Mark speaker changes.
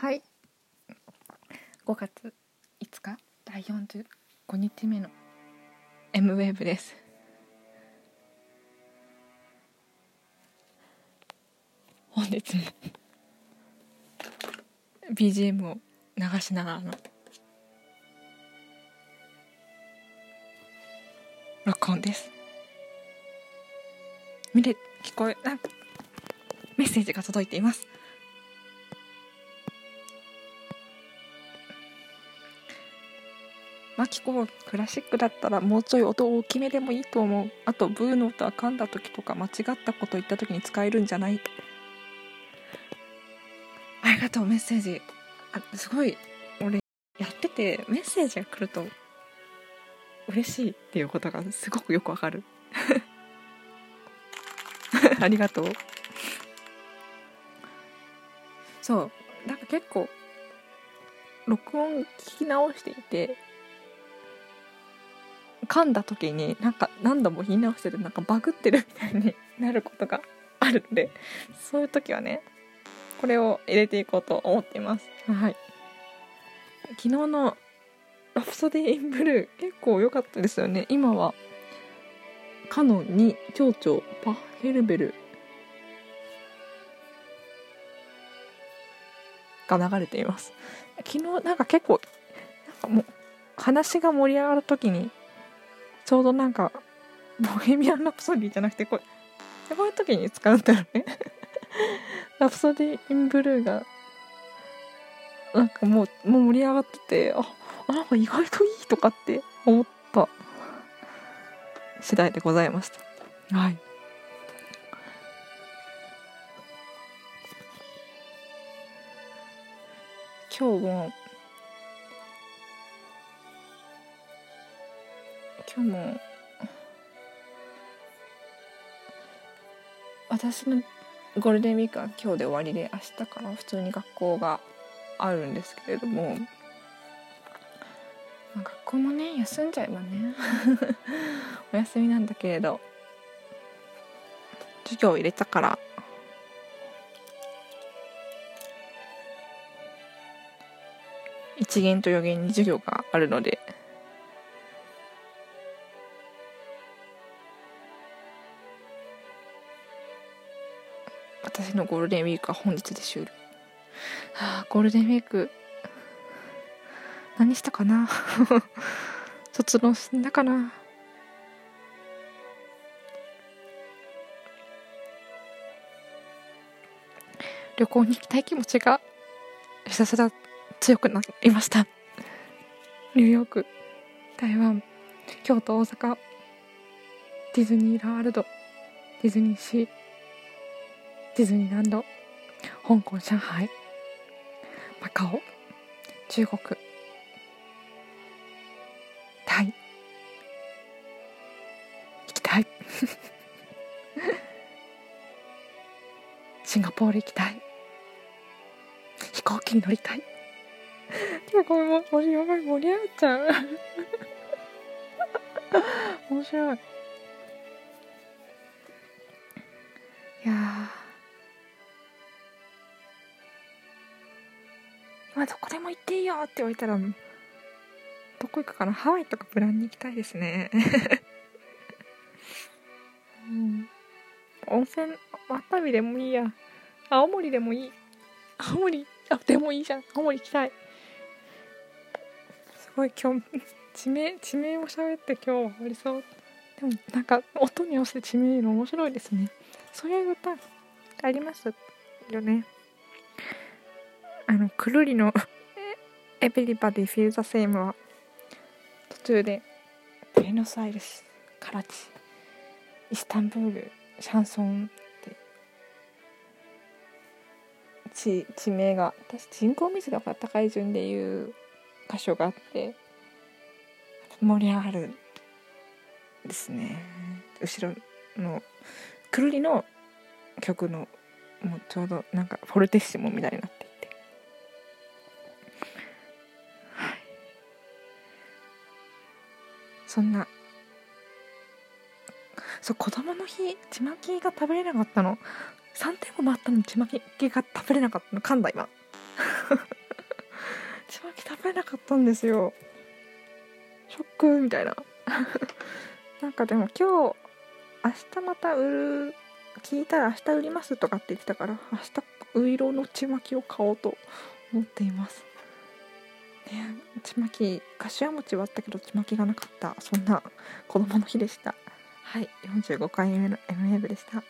Speaker 1: はい。5月5日？第45日目の M ウェーブです。本日も BGM を流しながらの録音です。見れ聞こえなメッセージが届いています。マキコクラシックだったらもうちょい音大きめでもいいと思う。あとブーの音は噛んだ時とか間違ったこと言った時に使えるんじゃない。ありがとうメッセージ。あすごい俺やっててメッセージが来ると嬉しいっていうことがすごくよくわかる。ありがとう。そうなんか結構録音聞き直していて噛んだ時になんか何度も言い直しててなんかバグってるみたいになることがあるのでそういう時はねこれを入れていこうと思っています。はい。昨日の「ラプソディ・イン・ブルー」結構良かったですよね。今はカノンに蝶々パッヘルベルが流れています。昨日なんか結構なんかもう話が盛り上がる時にちょうどなんかボヘミアン・ラプソディじゃなくてこれこういう時に使うんだよね。ラプソディ・イン・ブルーがなんかもうもう盛り上がっててああなんか意外といいとかって思った。次第でございました。はい。今日も今日も。私のゴールデンウィークは今日で終わりで明日から普通に学校があるんですけれども、まあ、学校もね休んじゃえばね。お休みなんだけれど。授業を入れたから。一限と予言に授業があるので。私のゴールデンウィークは本日で終了。はあゴールデンウィーク。何したかな？卒論しんだかな？旅行に行きたい気持ちがひたすら強くなりました。ニューヨーク台湾京都大阪ディズニーワールドディズニーシー。ディズニーランド香港上海マカオ中国タイ。行きたい。シンガポール行きたい。飛行機に乗りたい。これも盛り上がり盛り上がっちゃう。面白い。まどこでも行っていいよって言われたらどこ行くかな？ハワイとかプランに行きたいですね。うん。温泉熱海でもいいや。青森でもいい。青森あでもいいじゃん。青森行きたい。すごい今日地名地名を喋って今日は終わりそう。でもなんか音に合わせて地名の面白いですね。そういう歌ありますよね。あのくるりの「Everybody Feel the Same」は途中でブエノスアイレスカラチイスタンブールシャンソンって地地名が私人口密度が高い順でいう箇所があって盛り上がるですね。後ろのくるりの曲のもうちょうどなんかフォルテッシモみたいになってそんな。そう子供の日ちまきが食べれなかったの。3点も回ったのにちまきが食べれなかったの。噛んだ今。ちまき食べれなかったんですよ。ショックみたいな。なんかでも今日明日また売る聞いたら明日売りますとかって言ってたから明日ウイロのちまきを買おうと思っています。ねちまき柏餅はあったけどちまきがなかったそんな子供の日でした。はい45回目の M ウェブでした。